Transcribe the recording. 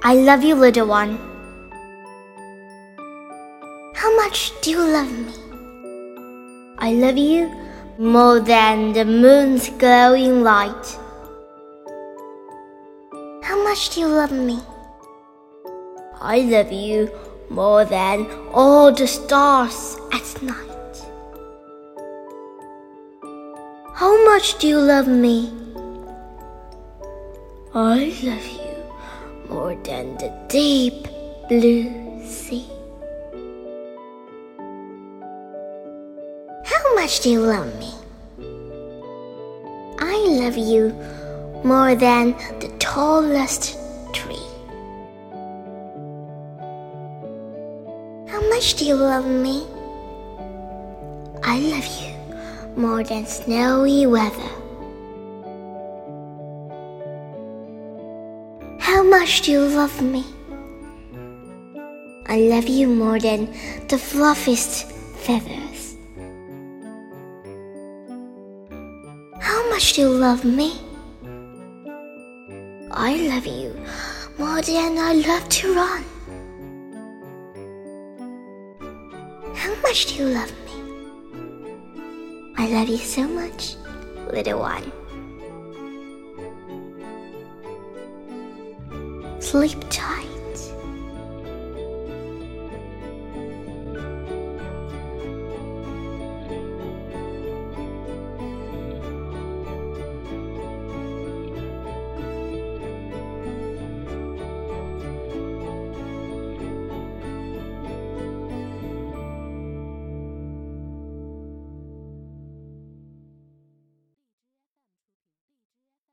I love you, little one. How much do you love me? I love you more than the moon's glowing light. How much do you love me? I love you more than all the stars at night. How much do you love me? I love you more than the deep blue sea. How much do you love me? I love you more than the tallest tree. How much do you love me? I love you more than snowy weather. Much do you love me? I love you more than the fluffiest feathers. How much do you love me? I love you more than I love to run. How much do you love me? I love you so much, little one. Sleep tight.